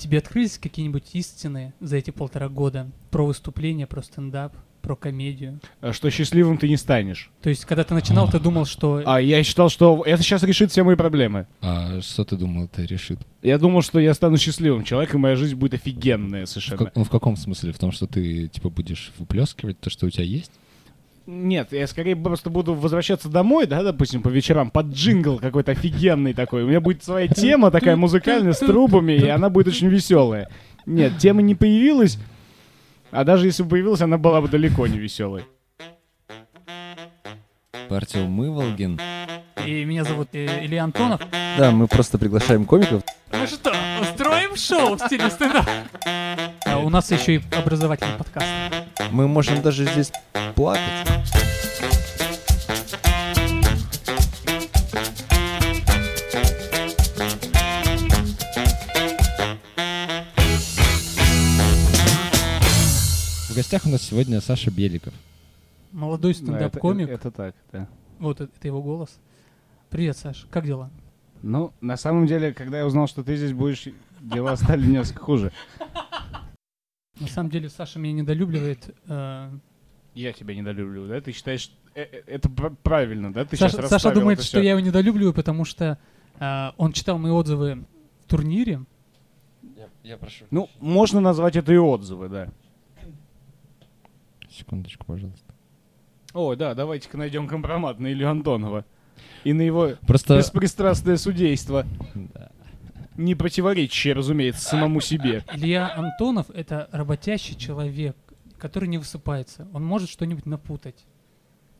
тебе открылись какие-нибудь истины за эти полтора года про выступление, про стендап, про комедию? А Что счастливым ты не станешь. То есть, когда ты начинал, ты думал, что... А я считал, что это сейчас решит все мои проблемы. А что ты думал, это решит? Я думал, что я стану счастливым человеком, и моя жизнь будет офигенная В, совершенно. как- ну, в каком смысле? В том, что ты, типа, будешь выплескивать то, что у тебя есть? Нет, я скорее просто буду возвращаться домой, да, допустим, по вечерам, под джингл какой-то офигенный такой. У меня будет своя тема такая музыкальная с трубами, и она будет очень веселая. Нет, темы не появилась, а даже если бы появилась, она была бы далеко не веселой. Артем Мыволгин. И меня зовут э, Илья Антонов. Да, мы просто приглашаем комиков. Ну что, устроим шоу в стиле стендап? А у нас еще и образовательный подкаст. Мы можем даже здесь плакать. В гостях у нас сегодня Саша Беликов. Молодой Да, это- стендап-комик. Это, так, да. Вот это, это его голос. Привет, Саш, как дела? Ну, на самом деле, когда я узнал, что ты здесь будешь, дела стали несколько хуже. На самом деле, Саша меня недолюбливает. Я тебя недолюбливаю, да? Ты считаешь, э, э, это пр- правильно, да? Ты Саша, сейчас Саша думает, это что я его недолюбливаю, потому что э, он читал мои отзывы в турнире. Я, прошу. Ну, можно назвать это и отзывы, да. Секундочку, пожалуйста. О, да, давайте-ка найдем компромат на Илью Антонова. И на его Просто... беспристрастное судейство. Да. Не противоречащее, разумеется, самому себе. Илья Антонов — это работящий человек, который не высыпается. Он может что-нибудь напутать.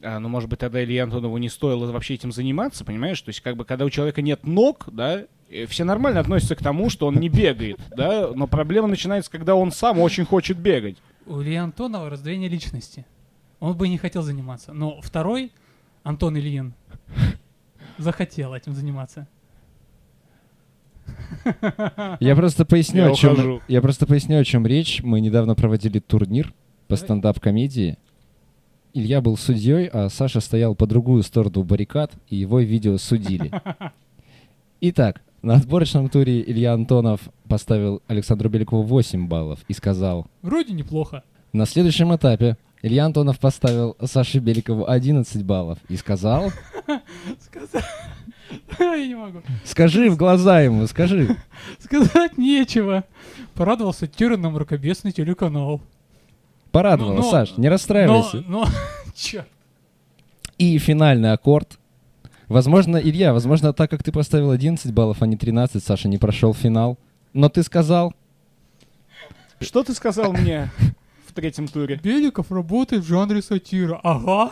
А, ну, может быть, тогда Илье Антонову не стоило вообще этим заниматься, понимаешь? То есть, как бы, когда у человека нет ног, да, э, все нормально относятся к тому, что он не бегает, да, но проблема начинается, когда он сам очень хочет бегать. У Ильи Антонова раздвоение личности. Он бы и не хотел заниматься. Но второй, Антон Ильин, захотел этим заниматься. Я просто поясню, Я о чем, ухожу. я просто поясню, о чем речь. Мы недавно проводили турнир по стендап-комедии. Илья был судьей, а Саша стоял по другую сторону баррикад, и его видео судили. Итак, на отборочном туре Илья Антонов поставил Александру Беликову 8 баллов и сказал, Вроде неплохо. на следующем этапе Илья Антонов поставил Саше Беликову 11 баллов и сказал, Сказать... Я не могу. скажи в глаза ему, скажи. Сказать нечего. Порадовался тиранном рукобесный телеканал. Порадовало, Ну, но- Саш, не Но, расстраивайся. но, черт. И финальный аккорд. Возможно, Илья, возможно, так как ты поставил 11 баллов, а не 13, Саша не прошел финал. Но ты сказал, Что ты сказал мне в третьем туре? Беликов работает в жанре сатира. Ага.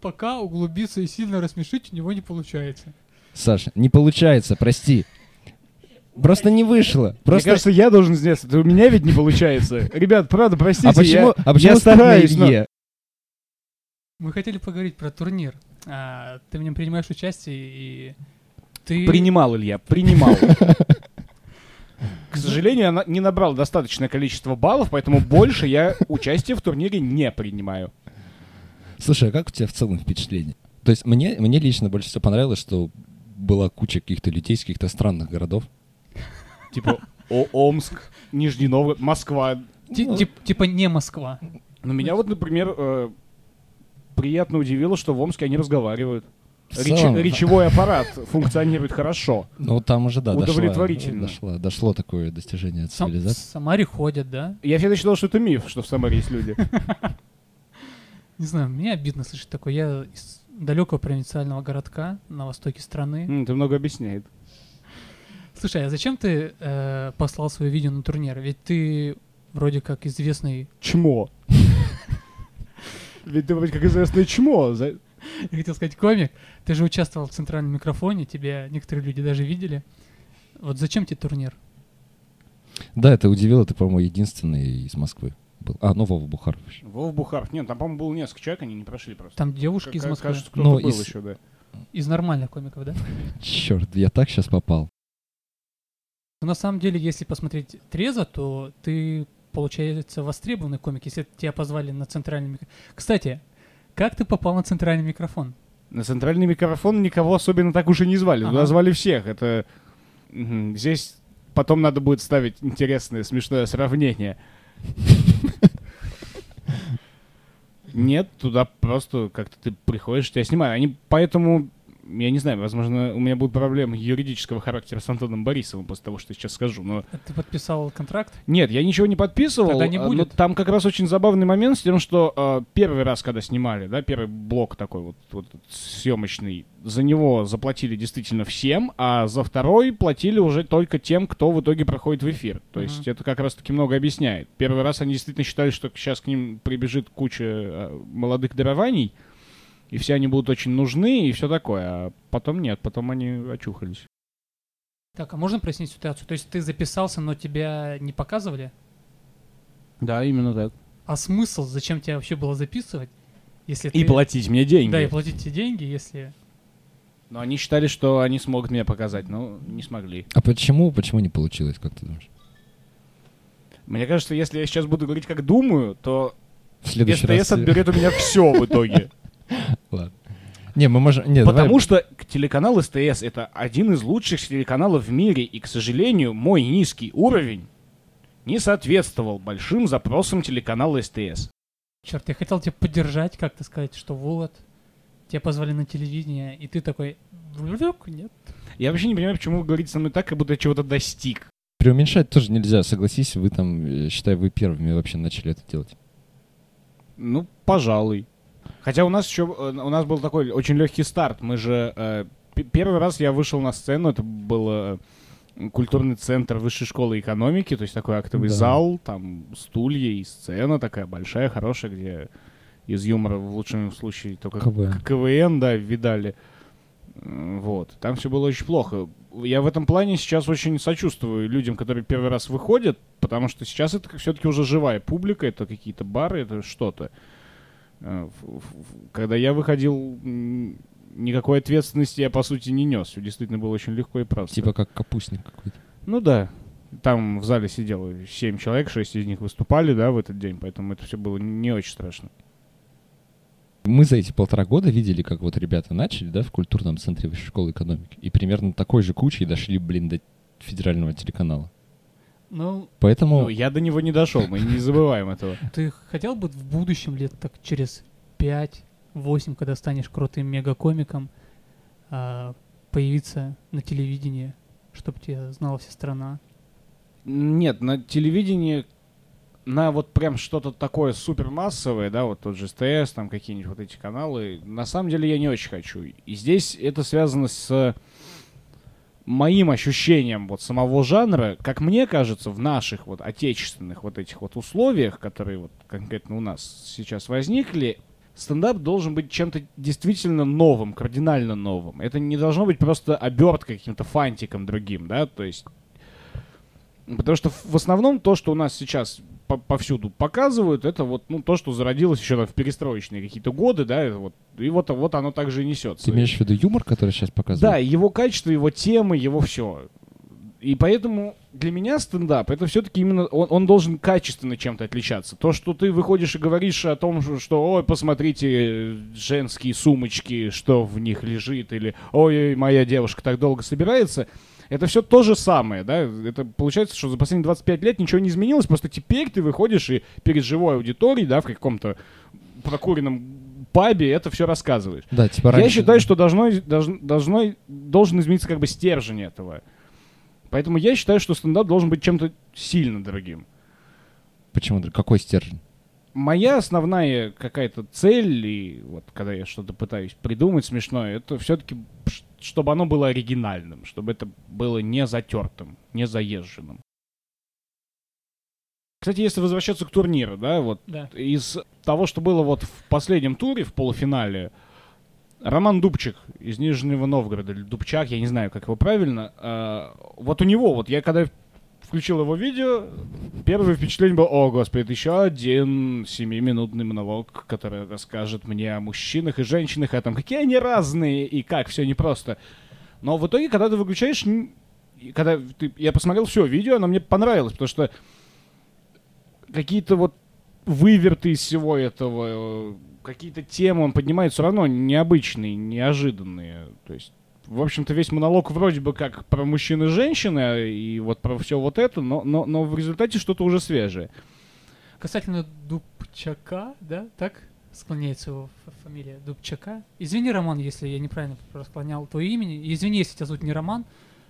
Пока углубиться и сильно рассмешить у него не получается. Саша, не получается, прости. Просто не вышло. Мне Просто... кажется, я должен сделать это. У меня ведь не получается. Ребят, правда, простите, а почему, я, а почему я стараюсь, но-? Мы хотели поговорить про турнир. А, ты в нем принимаешь участие и ты... Принимал, Илья, принимал. К сожалению, я не набрал достаточное количество баллов, поэтому больше я участие в турнире не принимаю. Слушай, а как у тебя в целом впечатление? То есть мне, мне лично больше всего понравилось, что была куча каких-то людей из каких-то странных городов. Типа О- Омск, Нижний Новгород, Москва. Ну. тип- типа не Москва. Но меня вот, например, э, приятно удивило, что в Омске они разговаривают. Целом, речевой аппарат функционирует хорошо. Ну, там уже, да, дошло- Удовлетворительно. дошло, дошло такое достижение Сам- в цивилизации. Самаре ходят, да? Я всегда считал, что это миф, что в Самаре есть люди. Не знаю, мне обидно слышать такое. Я из далекого провинциального городка на востоке страны. Это много объясняет. Слушай, а зачем ты э, послал свое видео на турнир? Ведь ты вроде как известный, Чмо. Ведь ты вроде как известное чмо. Я хотел сказать, комик. Ты же участвовал в центральном микрофоне, тебя некоторые люди даже видели. Вот зачем тебе турнир? Да, это удивило, ты, по-моему, единственный из Москвы был. А, ну, Вова Бухаров еще. Вов Бухаров. Нет, там, по-моему, было несколько человек, они не прошли просто. Там девушки из Ка- Москвы. Кажется, кто-то Ну, был из- еще, да. Из нормальных комиков, да? Черт, я так сейчас попал. Но на самом деле, если посмотреть трезво, то ты, получается, востребованный комик, если тебя позвали на центральный микрофон. Кстати, как ты попал на центральный микрофон? На центральный микрофон никого особенно так уж и не звали. Туда Ага. звали всех. Это здесь потом надо будет ставить интересное, смешное сравнение. Нет, туда просто как-то ты приходишь, тебя снимают. Они поэтому, я не знаю, возможно, у меня будут проблемы юридического характера с Антоном Борисовым после того, что я сейчас скажу, но А Ты подписал контракт? нет, я ничего не подписывал. Тогда не а, но будет. там как раз очень забавный момент с тем, что а, первый раз, когда снимали, да, первый блок такой вот, вот съемочный, за него заплатили действительно всем, а за второй платили уже только тем, кто в итоге проходит в эфир. То есть Мгм. это как раз-таки много объясняет. Первый раз они действительно считали, что сейчас к ним прибежит куча молодых дарований, и все они будут очень нужны, и все такое. А потом нет, потом они очухались. Так, а можно прояснить ситуацию? То есть ты записался, но тебя не показывали? Да, именно так. А смысл, зачем тебя вообще было записывать? Если И ты... платить мне деньги. Да, и платить тебе деньги, если... Но они считали, что они смогут меня показать, но не смогли. А почему, почему не получилось, как ты думаешь? Мне кажется, если я сейчас буду говорить, как думаю, то В следующий раз... СТС отберет у меня все в итоге. Ладно. Не, мы можем... Не, Потому давай... что телеканал СТС это один из лучших телеканалов в мире, и, к сожалению, мой низкий уровень не соответствовал большим запросам телеканала СТС. Черт, я хотел тебя поддержать, как-то сказать, что вот, тебя позвали на телевидение, и ты такой, «Вдруг нет. Я вообще не понимаю, почему вы говорите со мной так, как будто я чего-то достиг. Преуменьшать тоже нельзя, согласись, вы там, считай, вы первыми вообще начали это делать. Ну, пожалуй. Хотя у нас еще э, у нас был такой очень легкий старт. Мы же э, первый раз я вышел на сцену, это был э, культурный центр высшей школы экономики, то есть такой актовый Да. зал, там стулья и сцена такая большая, хорошая, где из юмора в лучшем случае только КВН. КВН, да, видали. Вот. Там все было очень плохо. Я в этом плане сейчас очень сочувствую людям, которые первый раз выходят, потому что сейчас это все-таки уже живая публика, это какие-то бары, это что-то. Э, Когда я выходил, никакой ответственности я, по сути, не нес. Все действительно было очень легко и просто. Типа как капустник какой-то. Ну да. Там в зале сидело 7 человек, 6 из них выступали, да, в этот день, поэтому это все было не очень страшно. Мы за эти полтора года видели, как вот ребята начали, да, в культурном центре высшей школы экономики. И примерно такой же кучей дошли, блин, до федерального телеканала. Ну, Поэтому... Ну, я до него не дошел, мы не забываем этого. ты хотел бы в будущем лет так через 5-8, когда станешь крутым мегакомиком, а, появиться на телевидении, чтобы тебя знала вся страна? Нет, на телевидении на вот прям что-то такое супермассовое, да, вот тот же СТС, там какие-нибудь вот эти каналы, на самом деле я не очень хочу. И здесь это связано с моим ощущением вот самого жанра, как мне кажется, в наших вот отечественных вот этих вот условиях, которые вот конкретно у нас сейчас возникли, стендап должен быть чем-то действительно новым, кардинально новым. Это не должно быть просто обертка каким-то фантиком другим, да, то есть Потому что в основном то, что у нас сейчас по- повсюду показывают, это вот ну, то, что зародилось еще в перестроечные какие-то годы, да, это вот, и вот, вот оно также и несется. Ты имеешь в виду юмор, который сейчас Да, показывают? его качество, его темы, его все. И поэтому для меня стендап это все-таки именно он, он должен качественно чем-то отличаться. То, что ты выходишь и говоришь о том, что, что ой, посмотрите женские сумочки, что в них лежит, или ой, моя девушка так долго собирается, это все то же самое, да? Это получается, что за последние 25 лет ничего не изменилось, просто теперь ты выходишь и перед живой аудиторией, да, в каком-то прокуренном пабе это все рассказываешь. Да, типа Я раньше- считаю, что должно, должно, должно, должен измениться как бы стержень этого. Поэтому я считаю, что стендап должен быть чем-то сильно дорогим. Почему? Какой стержень? Моя основная какая-то цель, и вот когда я что-то пытаюсь придумать смешное, это все-таки, чтобы оно было оригинальным, чтобы это было не затертым, не заезженным. Кстати, если возвращаться к турниру, да, вот Да. из того, что было вот в последнем туре, в полуфинале, Роман Дубчик из Нижнего Новгорода, или Дубчак, я не знаю, как его правильно, а, вот у него, вот я когда включил его видео, первое впечатление было, о, господи, еще один семиминутный монолог, который расскажет мне о мужчинах и женщинах, а там какие они разные и как все непросто. Но в итоге, когда ты выключаешь, когда ты, я посмотрел все видео, оно мне понравилось, потому что какие-то вот выверты из всего этого, э, какие-то темы он поднимает все равно необычные, неожиданные. То есть в общем-то, весь монолог вроде бы как про мужчин и женщины, и вот про все вот это, но, но, но в результате что-то уже свежее. Касательно Дубчака, да, так склоняется его фамилия, Дубчака. Извини, Роман, если я неправильно склонял твое имя. Извини, если тебя зовут не Роман.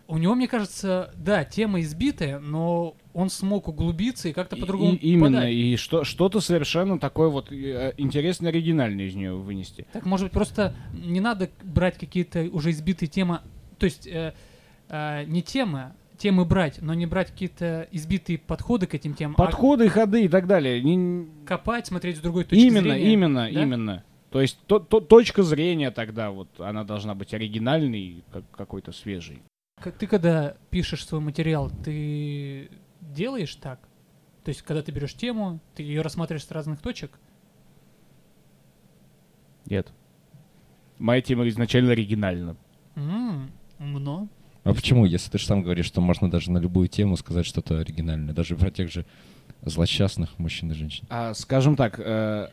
У него, мне кажется, да, тема избитая, но он смог углубиться и как-то по-другому и- именно, подать. и что, что-то совершенно такое вот э, интересное, оригинальное из нее вынести. Так, может быть, просто не надо брать какие-то уже избитые темы, то есть э, э, не темы, темы брать, но не брать какие-то избитые подходы к этим темам, Подходы, ходы и так далее. Не- а копать, смотреть с другой точки именно, зрения. именно, да? именно. То есть то- то- точка зрения тогда вот, она должна быть оригинальной, как, какой-то свежей. Ты когда пишешь свой материал, ты делаешь так? То есть, когда ты берешь тему, ты ее рассматриваешь с разных точек? Нет. Моя тема изначально оригинальна. М, умно. А почему, если ты же сам говоришь, что можно даже на любую тему сказать что-то оригинальное, даже про тех же злосчастных мужчин и женщин? А, скажем так, э,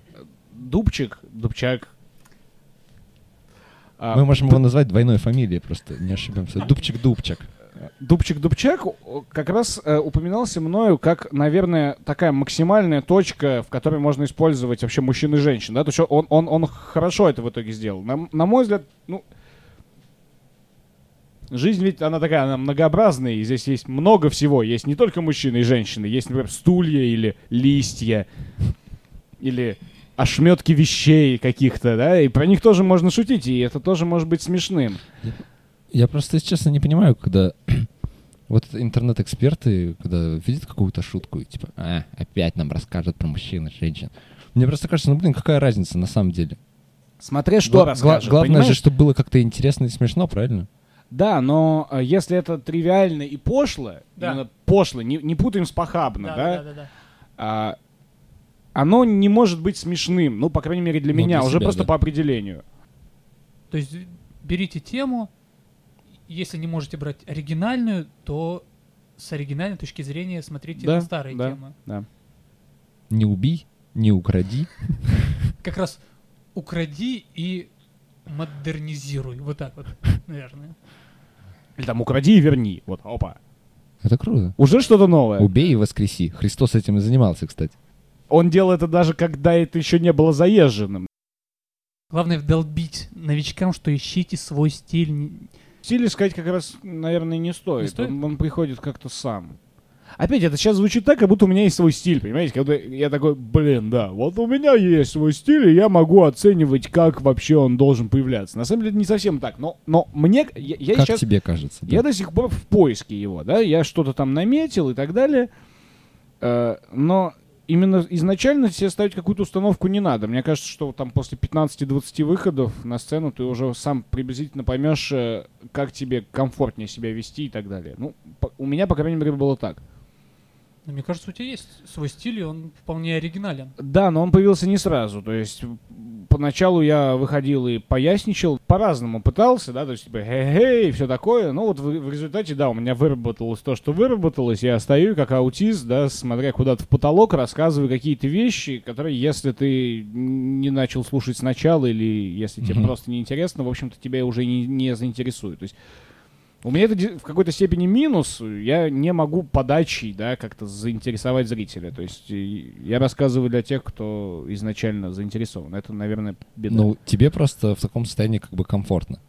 Дубчик, Дубчак. А, Мы можем его назвать двойной фамилией, просто не ошибемся. Дубчик-Дубчак. Дубчик Дубчак о, как раз э, упоминался мною как, наверное, такая максимальная точка, в которой можно использовать вообще мужчин и женщин. Да? То есть он, он, он хорошо это в итоге сделал. На, на мой взгляд, ну, жизнь ведь она такая, она многообразная, и здесь есть много всего. Есть не только мужчины и женщины, есть, например, стулья или листья, или ошметки вещей каких-то, да, и про них тоже можно шутить, и это тоже может быть смешным. Я просто, если честно, не понимаю, когда вот интернет-эксперты, когда видят какую-то шутку, и типа, а, опять нам расскажут про мужчин и женщин. Мне просто кажется, ну, блин, какая разница на самом деле? Смотря что Гла- расскажет, гла- главное же, понимаешь? чтобы было как-то интересно и смешно, правильно? Да, но э, если это тривиально и пошло, Да. именно пошло, не, не путаем с похабно, да, да, да, да. а, оно не может быть смешным, ну, по крайней мере, для Ну, меня, для уже себя, просто да. по определению. То есть берите тему, если не можете брать оригинальную, то с оригинальной точки зрения смотрите Да, на старые да. темы. Да. Не убий, не укради. Как раз укради и модернизируй. Вот так вот, наверное. Или там укради и верни. Вот, опа. Это круто. Уже что-то новое. Убей и воскреси. Христос этим и занимался, кстати. Он делал это даже когда это еще не было заезженным. Главное вдолбить новичкам, что ищите свой стиль. Стиль искать как раз, наверное, не стоит. Не стоит? Он, он приходит как-то сам. Опять, это сейчас звучит так, как будто у меня есть свой стиль, понимаете? Когда я такой, блин, да, вот у меня есть свой стиль, и я могу оценивать, как вообще он должен появляться. На самом деле, это не совсем так. Но, но мне, я, я как сейчас, тебе кажется? да? я до сих пор в поиске его, да, я что-то там наметил и так далее. Э, но именно изначально себе ставить какую-то установку не надо. Мне кажется, что там после 15-20 выходов на сцену ты уже сам приблизительно поймешь, э, как тебе комфортнее себя вести и так далее. Ну, у меня, по крайней мере, было так. Но Мне кажется, у тебя есть свой стиль, и он вполне оригинален. Да, но он появился не сразу. То есть поначалу я выходил и поясничал, по-разному пытался, да, то есть типа хе-хей и все такое. Но вот в, в результате, да, у меня выработалось то, что выработалось. Я стою как аутист, да, смотря куда-то в потолок, рассказываю какие-то вещи, которые, если ты не начал слушать сначала или если тебе Мгм. просто неинтересно, в общем-то, тебя уже не, не заинтересует. То есть у меня это в какой-то степени минус. Я не могу подачей, да, как-то заинтересовать зрителя. То есть я рассказываю для тех, кто изначально заинтересован. Это, наверное, беда. Ну, тебе просто в таком состоянии как бы комфортно.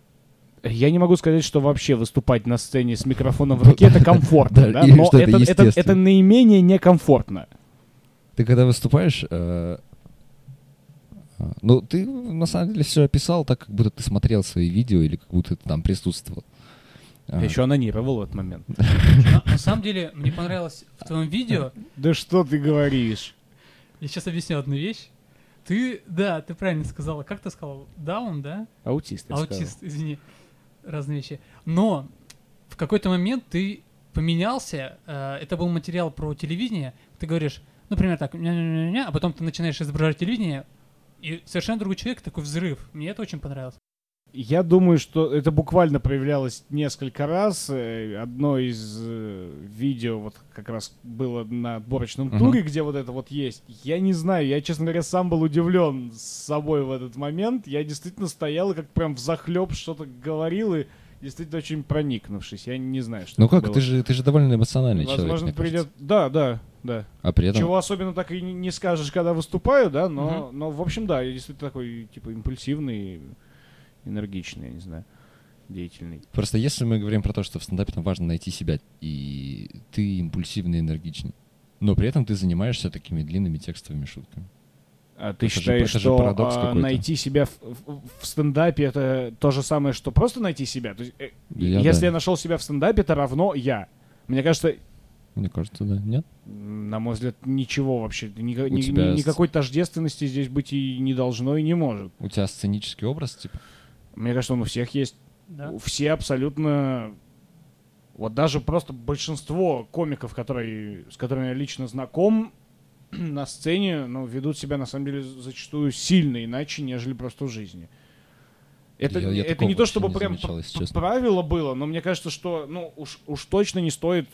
Я не могу сказать, что вообще выступать на сцене с микрофоном в руке это комфортно, Да, но это это, это, наименее некомфортно. Ты когда выступаешь, э, а, ну, ты на самом деле все описал так, как будто ты смотрел свои видео или как будто ты там присутствовал. А, Я еще анонировал в этот момент. На, на самом деле, мне понравилось в твоем видео, Да что ты говоришь? я сейчас объясню одну вещь. Ты, да, ты правильно сказала. Как ты сказал? Даун, да? Аутист. Аутист, извини. Разные вещи. Но в какой-то момент ты поменялся. э, это был материал про телевидение. Ты говоришь, например, так, «ня-ня-ня-ня», а потом ты начинаешь изображать телевидение, и совершенно другой человек, такой взрыв. Мне это очень понравилось. Я думаю, что это буквально проявлялось несколько раз. Э, Одно из э, видео вот как раз было на отборочном Мгм. туре, где вот это вот есть. Я не знаю, я, честно говоря, сам был удивлен с собой в этот момент. Я действительно стоял и как прям в захлеб что-то говорил и действительно очень проникнувшись. Я не знаю, что Ну как, было. ты же, ты же довольно эмоциональный человек, Возможно, придет... кажется. Да, да, да. А при этом... Чего особенно так и не- скажешь, когда выступаю, да, но, Мгм. но в общем, да, я действительно такой, типа, импульсивный, энергичный, я не знаю, деятельный. Просто если мы говорим про то, что в стендапе там важно найти себя, и ты импульсивный, энергичный, но при этом ты занимаешься такими длинными текстовыми шутками. А ты Это считаешь, же что а, найти себя в, в- в стендапе это то же самое, что просто найти себя? То есть, э, Я если да. я нашел себя в стендапе, это равно я. Мне кажется, Мне кажется, да. Нет? на мой взгляд, ничего вообще, ни- ни- тебя никакой тождественности здесь быть и не должно, и не может. У тебя сценический образ, типа? Мне кажется, он у всех есть. Да. Все абсолютно... Вот даже просто большинство комиков, которые, с которыми я лично знаком, на сцене, ну, ведут себя, на самом деле, зачастую сильно иначе, нежели просто в жизни. Это, Я- я это не то, чтобы не прям замечал, правило было, но мне кажется, что, ну, уж, уж точно не стоит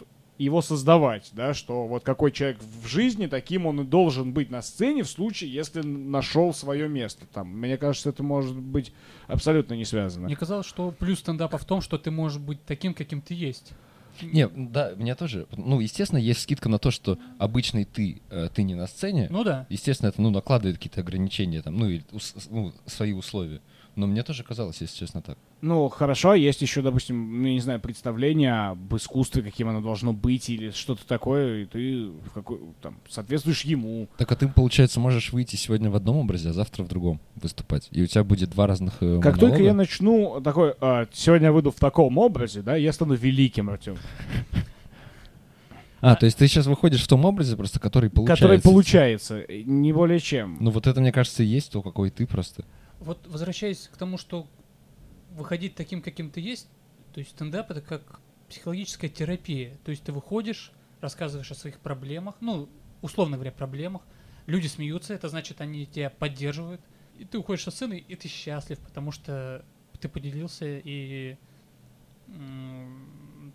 его создавать, да, что вот какой человек в жизни, таким он и должен быть на сцене в случае, если нашел свое место там. Мне кажется, это может быть абсолютно не связано. Мне казалось, что плюс стендапа в том, что ты можешь быть таким, каким ты есть. Не, да, меня тоже. Ну, естественно, есть скидка на то, что обычный ты, э, ты не на сцене. Ну да. Естественно, это, ну, накладывает какие-то ограничения, там, ну, и ус- ну, свои условия. Но мне тоже казалось, если честно, так. Ну, хорошо, есть еще, допустим, ну, я не знаю, представление об искусстве, каким оно должно быть, или что-то такое, и ты в какой, там, соответствуешь ему. Так а ты, получается, можешь выйти сегодня в одном образе, а завтра в другом выступать. И у тебя будет два разных э, Как только я монолога. начну такой, а, сегодня я выйду в таком образе, да, я стану великим, Артем. А, то есть ты сейчас выходишь в том образе, просто который получается. Который получается, не более чем. Ну вот это, мне кажется, и есть то, какой ты просто. Вот возвращаясь к тому, что выходить таким, каким ты есть, то есть стендап это как психологическая терапия. То есть ты выходишь, рассказываешь о своих проблемах, ну, условно говоря, проблемах. Люди смеются, это значит, они тебя поддерживают. И ты уходишь со сцены, и ты счастлив, потому что ты поделился, и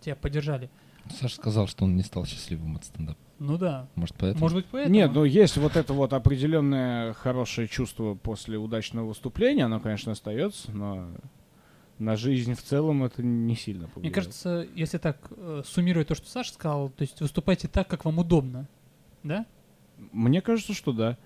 тебя поддержали. Саша сказал, что он не стал счастливым от стендапа. Ну да. Может, поэтому? Может быть, поэтому. Нет, ну есть вот это вот определенное хорошее чувство после удачного выступления, оно, конечно, остается, но на жизнь в целом это не сильно Мне повлияет. кажется, если так э, суммировать то, что Саша сказал, то есть выступайте так, как вам удобно. Да? Мне кажется, что да.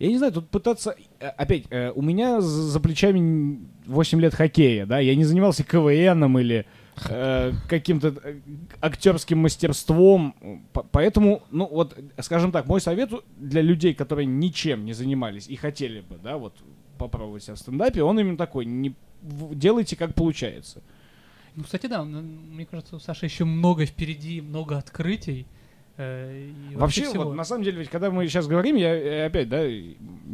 Я не знаю, тут пытаться... э, Опять, э, у меня за плечами н- 8 лет хоккея, да, я не занимался КВНом или э, каким-то э, актерским мастерством, поэтому, ну вот, скажем так, мой совет для людей, которые ничем не занимались и хотели бы, да, вот, попробовать себя в стендапе, он именно такой, не, делайте как получается. Ну, кстати, да, мне кажется, у Саши еще много впереди, много открытий. Э, и Вообще, всего. вот на самом деле, ведь когда мы сейчас говорим, я э, опять, да, я,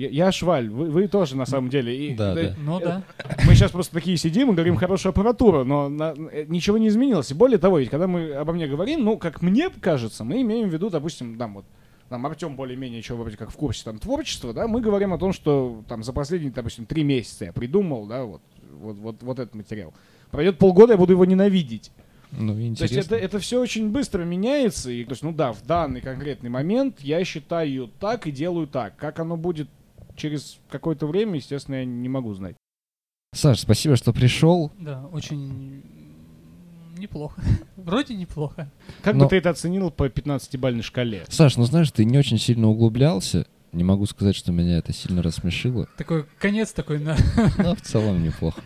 я шваль, вы, вы тоже на самом деле. И, Да, да, да. Ну да. Мы сейчас просто такие сидим и говорим хорошую аппаратуру, но на- э, ничего не изменилось. И более того, ведь когда мы обо мне говорим, ну, как мне кажется, мы имеем в виду, допустим, там вот, там Артем более-менее еще вроде как в курсе там творчества, да, мы говорим о том, что там за последние, допустим, три месяца я придумал, да, вот, вот, вот, вот этот материал. Пройдет полгода, я буду его ненавидеть. Ну, То есть интересно. это, это все очень быстро меняется. И, то есть, ну да, в данный конкретный момент я считаю так и делаю так. Как оно будет через какое-то время, естественно, я не могу знать. Саш, спасибо, что пришел. Да, очень неплохо. Вроде неплохо. Как Но- бы ты это оценил по 15-бальной шкале? Саш, ну знаешь, ты не очень сильно углублялся. Не могу сказать, что меня это сильно рассмешило. Такой конец такой на Но в целом неплохо.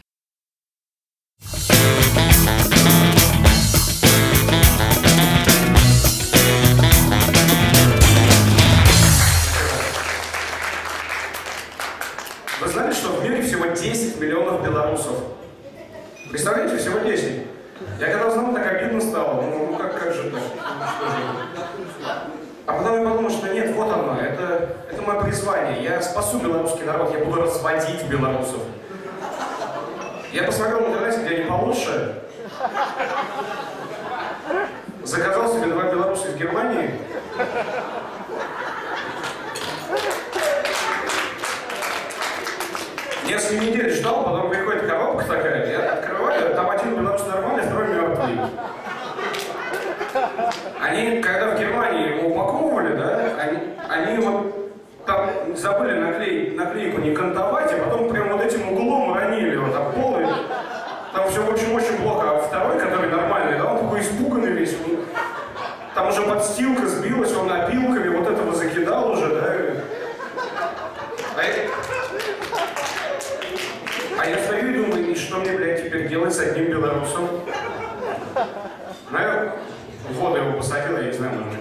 Вы знали, что в мире всего 10 миллионов белорусов? Представляете, всего 10. Я когда узнал, так обидно стало. Ну, ну как, как же так? Ну? А потом я подумал, что нет, вот оно, это, это мое призвание. Я спасу белорусский народ, я буду разводить белорусов. Я посмотрел в интернете, где они получше. Заказал себе два белоруса из Германии. Если неделю ждал, потом приходит коробка такая, я открываю, там один белорус нормальный, второй мертвый. Они, когда в Германии его упаковывали, да, они, они вот там забыли наклей, наклейку не кантовать, а потом прям вот этим углом ранили вот об пол, и там все очень-очень плохо. А второй, который нормальный, да, он такой испуганный весь, он, там уже подстилка сбилась, он опилками вот этого закидал уже, да. А а я стою и думаю, и что мне, блядь, теперь делать с одним белорусом? Наверное, воду его посадила, я не знаю, может быть.